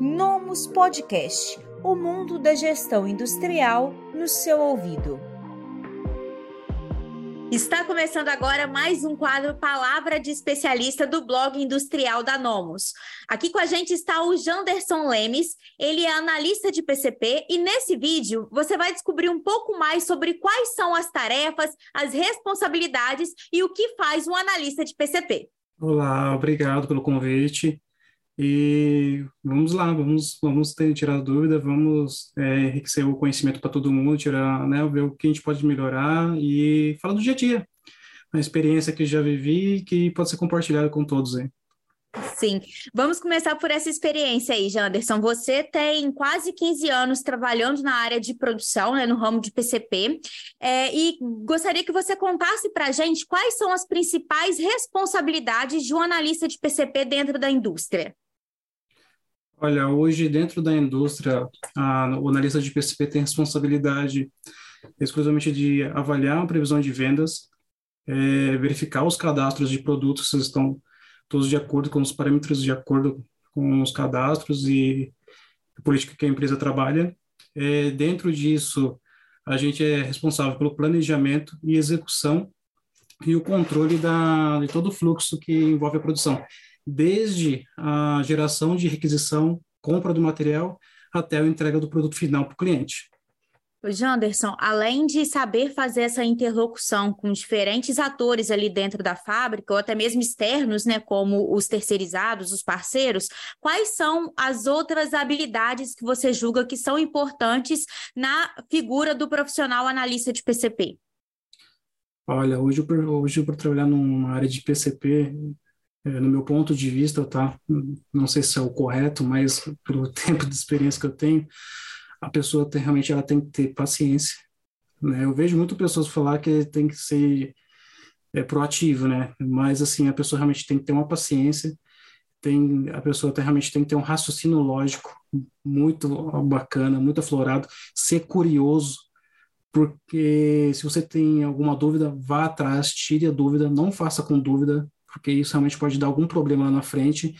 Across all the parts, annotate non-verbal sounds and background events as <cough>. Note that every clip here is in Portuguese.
Nomus Podcast o mundo da gestão industrial no seu ouvido. Está começando agora mais um quadro Palavra de Especialista do blog industrial da Nomos. Aqui com a gente está o Janderson Lemes, ele é analista de PCP e nesse vídeo você vai descobrir um pouco mais sobre quais são as tarefas, as responsabilidades e o que faz um analista de PCP. Olá, obrigado pelo convite. E vamos lá, vamos, vamos ter, tirar dúvida, vamos é, enriquecer o conhecimento para todo mundo, tirar, né, ver o que a gente pode melhorar e falar do dia a dia, a experiência que já vivi que pode ser compartilhada com todos aí. Sim, vamos começar por essa experiência aí, Janderson. Você tem quase 15 anos trabalhando na área de produção, né, no ramo de PCP, é, e gostaria que você contasse para a gente quais são as principais responsabilidades de um analista de PCP dentro da indústria. Olha, hoje dentro da indústria, a, o analista de PCP tem responsabilidade exclusivamente de avaliar a previsão de vendas, é, verificar os cadastros de produtos se estão todos de acordo com os parâmetros, de acordo com os cadastros e a política que a empresa trabalha. É, dentro disso, a gente é responsável pelo planejamento e execução e o controle da, de todo o fluxo que envolve a produção desde a geração de requisição, compra do material, até a entrega do produto final para o cliente. Janderson, além de saber fazer essa interlocução com diferentes atores ali dentro da fábrica, ou até mesmo externos, né, como os terceirizados, os parceiros, quais são as outras habilidades que você julga que são importantes na figura do profissional analista de PCP? Olha, hoje, hoje por trabalhar numa área de PCP, no meu ponto de vista, tá? Não sei se é o correto, mas pelo <laughs> tempo de experiência que eu tenho, a pessoa tem, realmente ela tem que ter paciência. Né? Eu vejo muito pessoas falar que tem que ser é, proativo, né? Mas assim a pessoa realmente tem que ter uma paciência, tem a pessoa tem, realmente tem que ter um raciocínio lógico muito bacana, muito aflorado, ser curioso, porque se você tem alguma dúvida, vá atrás, tire a dúvida, não faça com dúvida, porque isso realmente pode dar algum problema lá na frente.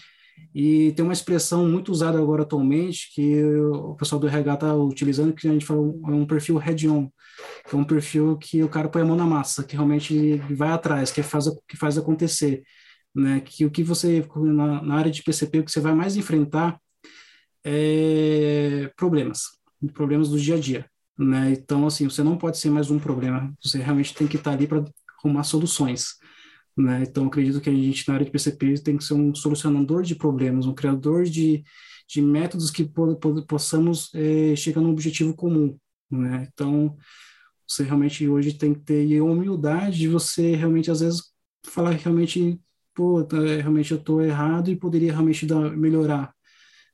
E tem uma expressão muito usada agora atualmente, que o pessoal do RH está utilizando, que a gente fala é um perfil head-on, que é um perfil que o cara põe a mão na massa, que realmente vai atrás, que faz, que faz acontecer. Né? Que o que você, na, na área de PCP, o que você vai mais enfrentar é problemas, problemas do dia a dia. Né? Então, assim, você não pode ser mais um problema, você realmente tem que estar ali para arrumar soluções. Né? Então, acredito que a gente, na área de PCP, tem que ser um solucionador de problemas, um criador de, de métodos que po po possamos é, chegar num objetivo comum. Né? Então, você realmente hoje tem que ter a humildade de você realmente, às vezes, falar realmente, pô, tá, realmente eu estou errado e poderia realmente dar, melhorar.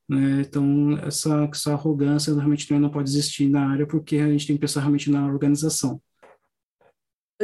Né? Então, essa, essa arrogância realmente também não pode existir na área, porque a gente tem que pensar realmente na organização.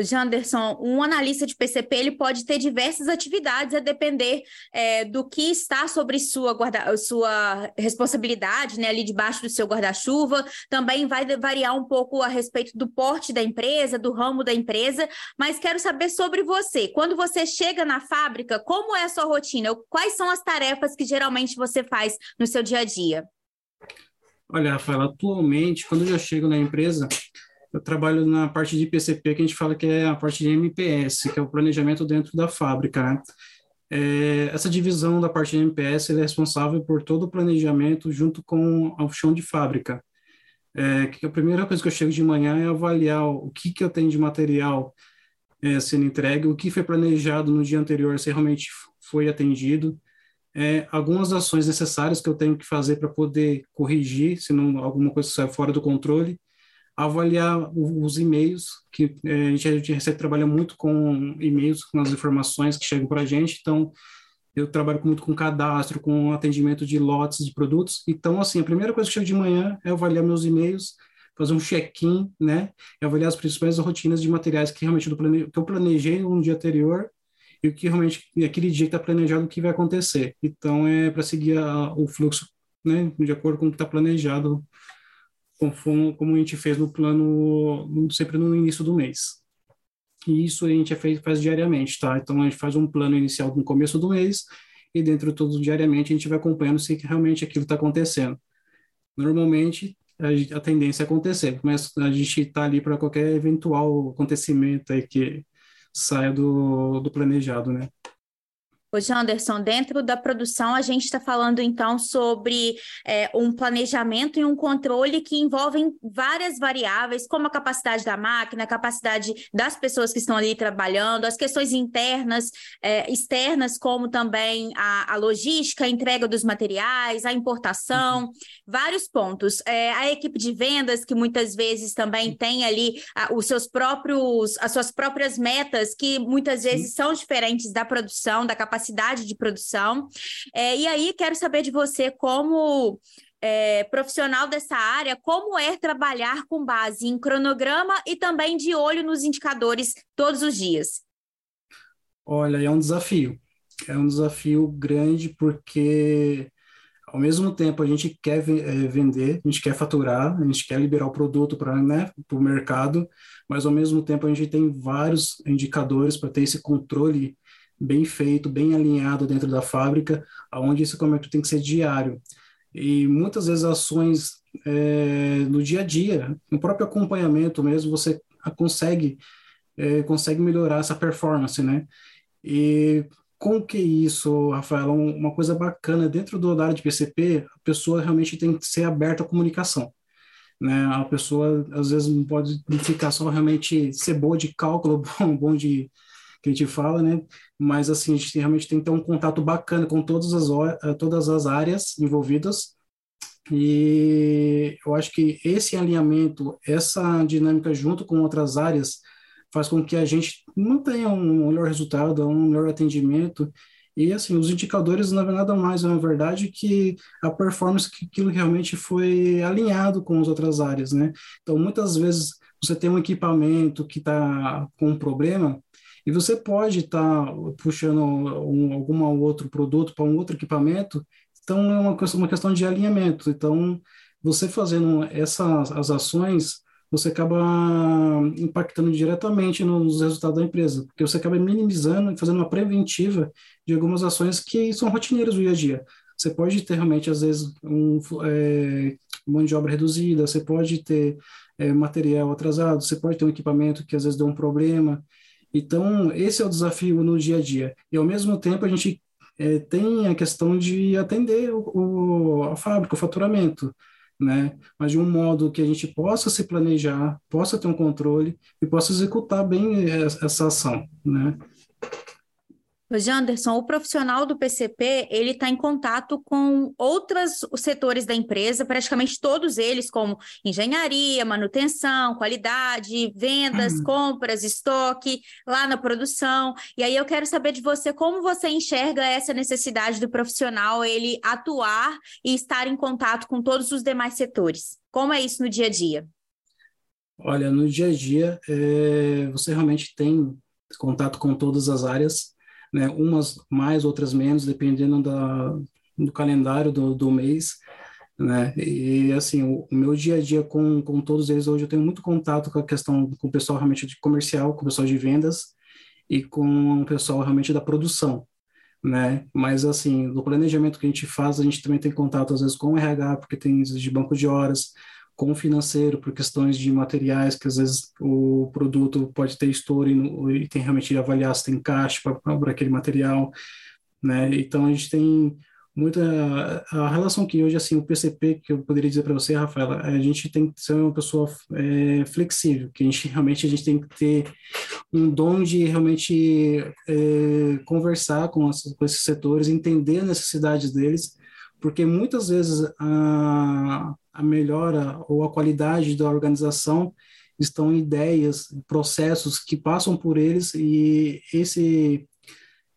Janderson, um analista de PCP ele pode ter diversas atividades a depender é, do que está sobre sua, guarda, sua responsabilidade, né, ali debaixo do seu guarda-chuva. Também vai variar um pouco a respeito do porte da empresa, do ramo da empresa, mas quero saber sobre você. Quando você chega na fábrica, como é a sua rotina? Quais são as tarefas que geralmente você faz no seu dia a dia? Olha, Rafaela, atualmente, quando eu chego na empresa, eu trabalho na parte de PCP, que a gente fala que é a parte de MPS, que é o planejamento dentro da fábrica. Né? É, essa divisão da parte de MPS é responsável por todo o planejamento junto com o chão de fábrica. É, que a primeira coisa que eu chego de manhã é avaliar o que, que eu tenho de material é, sendo entregue, o que foi planejado no dia anterior, se realmente foi atendido, é, algumas ações necessárias que eu tenho que fazer para poder corrigir, se não alguma coisa sai fora do controle, avaliar os e-mails, que é, a gente, recebe, trabalha muito com e-mails, com as informações que chegam para a gente, então eu trabalho muito com cadastro, com atendimento de lotes de produtos, então assim, a primeira coisa que chega de manhã é avaliar meus e-mails, fazer um check-in, né, e avaliar as principais rotinas de materiais que realmente eu planejei no dia anterior e o que realmente, aquele dia que está planejado, o que vai acontecer. Então, é para seguir a, o fluxo, né, de acordo com o que está planejado conforme, como a gente fez no plano, sempre no início do mês. E isso a gente faz, faz diariamente, tá? Então a gente faz um plano inicial no começo do mês e dentro de tudo diariamente a gente vai acompanhando se realmente aquilo está acontecendo. Normalmente a, a, tendência é acontecer, mas a gente está ali para qualquer eventual acontecimento aí que saia do, do planejado, né? Hoje, Anderson, dentro da produção, a gente está falando então sobre é, um planejamento e um controle que envolvem várias variáveis, como a capacidade da máquina, a capacidade das pessoas que estão ali trabalhando, as questões internas, é, externas, como também a, a, logística, a entrega dos materiais, a importação, uhum. vários pontos. É, a equipe de vendas, que muitas vezes também tem ali a, os seus próprios, as suas próprias metas, que muitas vezes são diferentes da produção, da capacidade capacidade de produção. É, e aí, quero saber de você, como é, profissional dessa área, como é trabalhar com base em cronograma e também de olho nos indicadores todos os dias? Olha, é um desafio. É um desafio grande porque ao mesmo tempo a gente quer é, vender, a gente quer faturar, a gente quer liberar o produto para né, o mercado, mas ao mesmo tempo a gente tem vários indicadores para ter esse controle bem feito, bem alinhado dentro da fábrica, aonde esse comércio tem que ser diário. E muitas vezes ações é, no dia a dia, no próprio acompanhamento mesmo, você consegue é, consegue melhorar essa performance, né? E com que isso, Rafael, uma coisa bacana dentro do área de PCP, a pessoa realmente tem que ser aberta à comunicação. Né? A pessoa às vezes não pode ficar só realmente ser boa de cálculo, <laughs> bom, bom de, que a gente fala, né? Mas assim, a gente realmente tem que ter um contato bacana com todas as, eh, todas as áreas envolvidas. E eu acho que esse alinhamento, essa dinâmica junto com outras áreas, faz com que a gente mantenha um melhor resultado, um melhor atendimento. E assim, os indicadores não é nada mais, na verdade, que a performance que aquilo realmente foi alinhado com as outras áreas, né? Então, muitas vezes você tem um equipamento que está com um problema, e você pode estar tá puxando um, algum outro produto para um outro equipamento, então é uma, uma questão de alinhamento. Então, você fazendo essas as ações, você acaba impactando diretamente nos resultados da empresa, porque você acaba minimizando e fazendo uma preventiva de algumas ações que são rotineiras do dia a dia. Você pode ter realmente, às vezes, um, é, mão de obra reduzida, você pode ter é, material atrasado, você pode ter um equipamento que às vezes deu um problema, então, esse é o desafio no dia a dia. E, ao mesmo tempo, a gente é, tem a questão de atender o, o, a fábrica, o faturamento, né? Mas de um modo que a gente possa se planejar, possa ter um controle e possa executar bem essa ação, né? Janderson, o profissional do PCP, ele está em contato com outros setores da empresa, praticamente todos eles, como engenharia, manutenção, qualidade, vendas, uhum. compras, estoque, lá na produção. E aí eu quero saber de você como você enxerga essa necessidade do profissional, ele atuar e estar em contato com todos os demais setores. Como é isso no dia a dia? Olha, no dia a dia, é, você realmente tem contato com todas as áreas, né? Umas mais, outras menos, dependendo da, do calendário do, do mês, né? E assim, o, o, meu dia a dia com, com todos eles hoje eu tenho muito contato com a questão com o pessoal realmente de comercial, com o pessoal de vendas e com o pessoal realmente da produção, né? Mas assim, do planejamento que a gente faz, a gente também tem contato às vezes com o RH, porque tem de banco de horas, com financeiro por questões de materiais, que às vezes o produto pode ter estouro e, e tem realmente avaliar se tem caixa para aquele material, né? Então a gente tem muita a relação que hoje assim o PCP que eu poderia dizer para você, Rafaela, a gente tem que ser uma pessoa é, flexível, que a gente realmente a gente tem que ter um dom de realmente é, conversar com, essas, com esses setores, entender as necessidades deles, porque muitas vezes a a melhora ou a qualidade da organização estão em ideias, processos que passam por eles e esse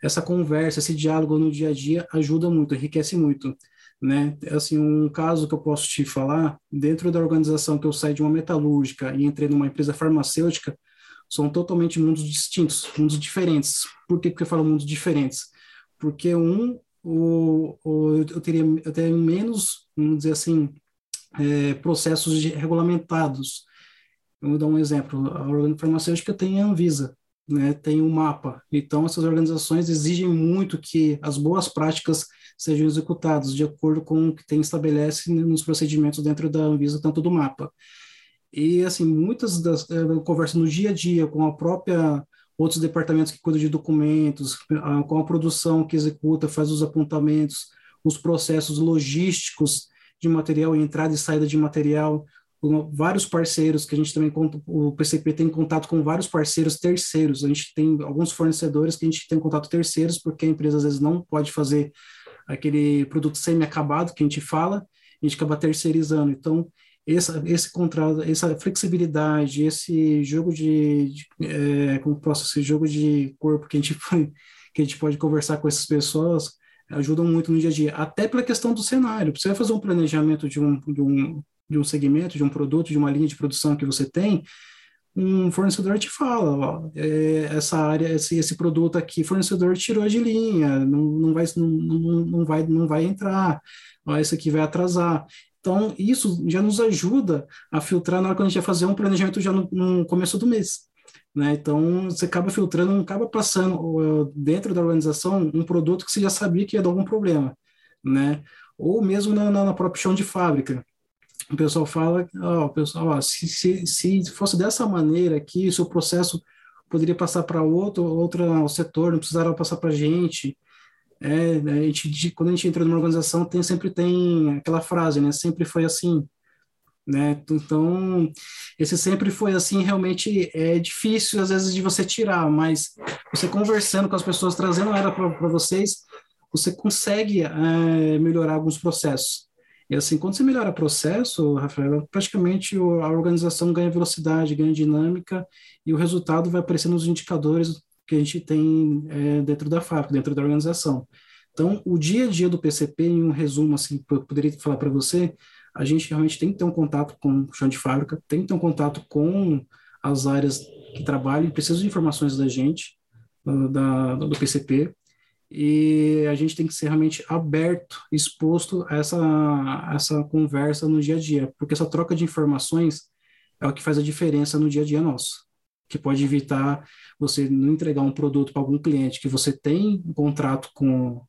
essa conversa, esse diálogo no dia a dia ajuda muito, enriquece muito, né? Assim, um caso que eu posso te falar, dentro da organização que eu saí de uma metalúrgica e entrei numa empresa farmacêutica, são totalmente mundos distintos, mundos diferentes. Por que, que eu falo mundos diferentes? Porque um, o, o, eu, teria, eu teria menos, vamos dizer assim, é, processos regulamentados. Vamos dar um exemplo. A farmacêutica tem a Anvisa, né, tem um mapa. Então, essas organizações exigem muito que as boas práticas sejam executadas de acordo com o que tem estabelece nos procedimentos dentro da Anvisa, tanto do mapa. E, assim, muitas das eh, conversas no dia a dia com a própria outros departamentos que cuidam de documentos, com a produção que executa, faz os apontamentos, os processos logísticos de material, entrada e saída de material, vários parceiros que a gente também o PCP tem contato com vários parceiros terceiros. A gente tem alguns fornecedores que a gente tem contato terceiros porque a empresa às vezes não pode fazer aquele produto semi-acabado que a gente fala, a gente acaba terceirizando. Então, esse, esse contrato, essa flexibilidade, esse jogo de, de é, como posso esse jogo de corpo que a gente <laughs> que a gente pode conversar com essas pessoas ajudam muito no dia a dia, até pela questão do cenário. Você vai fazer um planejamento de um, de um de um segmento, de um produto, de uma linha de produção que você tem, um fornecedor te fala, ó, é, essa área, esse, esse produto aqui, fornecedor tirou de linha, não, não, vai, não, não, vai, não vai entrar, ó, esse aqui vai atrasar. Então, isso já nos ajuda a filtrar na hora que a gente vai fazer um planejamento já no, no começo do mês. Né? Então, você acaba filtrando, acaba passando dentro da organização um produto que você já sabia que ia dar algum problema, né? Ou mesmo na, na própria chão de fábrica o pessoal fala, ó, pessoal, se, se, se fosse dessa maneira aqui, se o processo poderia passar para outro, outro setor, não precisaria passar para a gente. É, a gente, quando a gente entra numa organização, tem, sempre tem aquela frase, né? Sempre foi assim, né? Então, esse sempre foi assim, realmente é difícil às vezes de você tirar, mas você conversando com as pessoas, trazendo ela para vocês, você consegue é, melhorar alguns processos. E assim, quando você melhora o processo, Rafael, praticamente a organização ganha velocidade, ganha dinâmica e o resultado vai aparecer nos indicadores que a gente tem é, dentro da fábrica, dentro da organização. Então, o dia a dia do PCP, em um resumo, assim, eu poderia falar para você, a gente realmente tem que ter um contato com o chão de fábrica, tem que ter um contato com as áreas que trabalham, precisam de informações da gente, da, do PCP, e a gente tem que ser realmente aberto, exposto a essa, a essa conversa no dia a dia, porque essa troca de informações é o que faz a diferença no dia a dia nosso, que pode evitar você não entregar um produto para algum cliente que você tem um contrato com,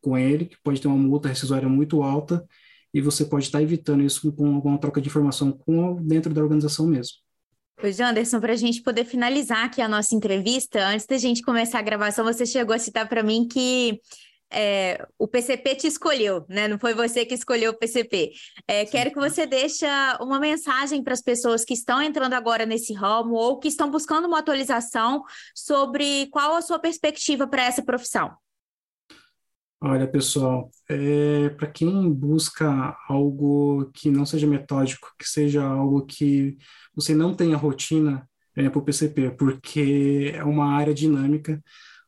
com ele, que pode ter uma multa rescisória muito alta, e você pode estar evitando isso com alguma troca de informação com, dentro da organização mesmo. Pois, Anderson, para a gente poder finalizar aqui a nossa entrevista, antes da gente começar a gravação, você chegou a citar para mim que é, o PCP te escolheu, né? Não foi você que escolheu o PCP. É, quero que você deixe uma mensagem para as pessoas que estão entrando agora nesse ramo ou que estão buscando uma atualização sobre qual a sua perspectiva para essa profissão. Olha, pessoal, é, para quem busca algo que não seja metódico, que seja algo que você não tenha rotina é, para o PCP, porque é uma área dinâmica,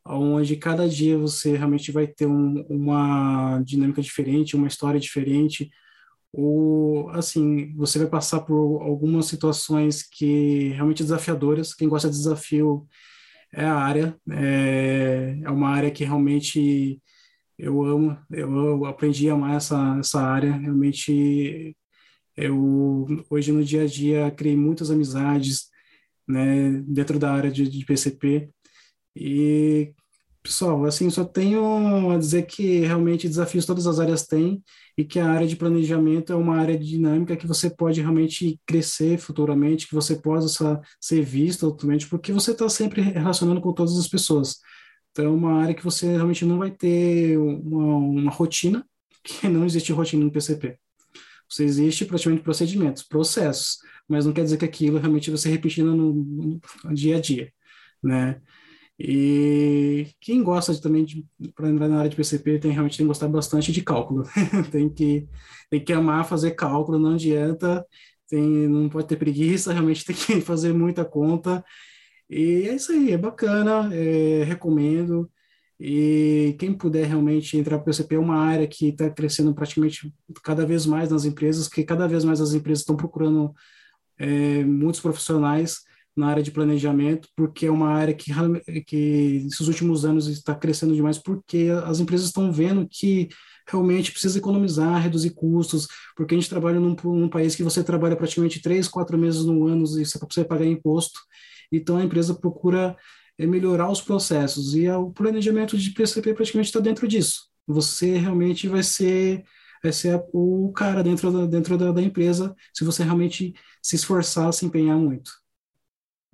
onde cada dia você realmente vai ter um, uma dinâmica diferente, uma história diferente, ou assim, você vai passar por algumas situações que realmente desafiadoras. Quem gosta de desafio é a área, é, é uma área que realmente eu amo, eu aprendi a amar essa, essa área, realmente eu hoje no dia a dia criei muitas amizades, né, dentro da área de, de PCP e pessoal, assim, só tenho a dizer que realmente desafios todas as áreas têm e que a área de planejamento é uma área dinâmica que você pode realmente crescer futuramente, que você possa ser visto atualmente, porque você está sempre relacionando com todas as pessoas. Então, é uma área que você realmente não vai ter uma, uma rotina, <laughs> que não existe rotina no PCP. Você existe praticamente procedimentos, processos, mas não quer dizer que aquilo realmente vai ser repetido no, no dia a dia, né? E quem gosta de, também para entrar na área de PCP tem realmente tem que gostar bastante de cálculo. <laughs> tem que tem que amar fazer cálculo, não adianta, tem, não pode ter preguiça, realmente tem que <laughs> fazer muita conta e é isso aí, é bacana, é, recomendo. E quem puder realmente entrar para o PCP é uma área que está crescendo praticamente cada vez mais nas empresas, que cada vez mais as empresas estão procurando é, muitos profissionais na área de planejamento, porque é uma área que, que nesses últimos anos está crescendo demais, porque as empresas estão vendo que realmente precisa economizar, reduzir custos, porque a gente trabalha num, num país que você trabalha praticamente três, quatro meses no ano e você precisa pagar imposto, então a empresa procura é melhorar os processos. E o planejamento de PCP praticamente está dentro disso. Você realmente vai ser vai ser o cara dentro da, dentro da, da empresa se você realmente se esforçar, se empenhar muito.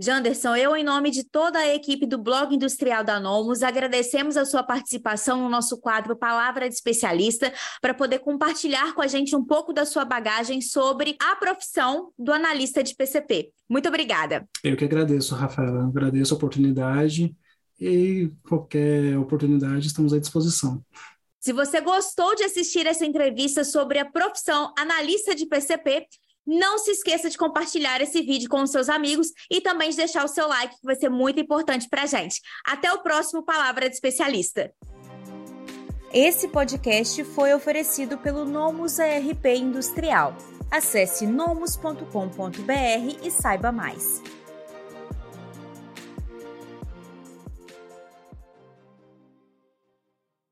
Janderson, eu, em nome de toda a equipe do Blog Industrial da Nomos, agradecemos a sua participação no nosso quadro Palavra de Especialista, para poder compartilhar com a gente um pouco da sua bagagem sobre a profissão do analista de PCP. Muito obrigada. Eu que agradeço, Rafaela. Agradeço a oportunidade e qualquer oportunidade estamos à disposição. Se você gostou de assistir essa entrevista sobre a profissão analista de PCP, não se esqueça de compartilhar esse vídeo com os seus amigos e também de deixar o seu like, que vai ser muito importante para a gente. Até o próximo Palavra de Especialista. Esse podcast foi oferecido pelo Nomus ARP Industrial. Acesse nomus.com.br e saiba mais.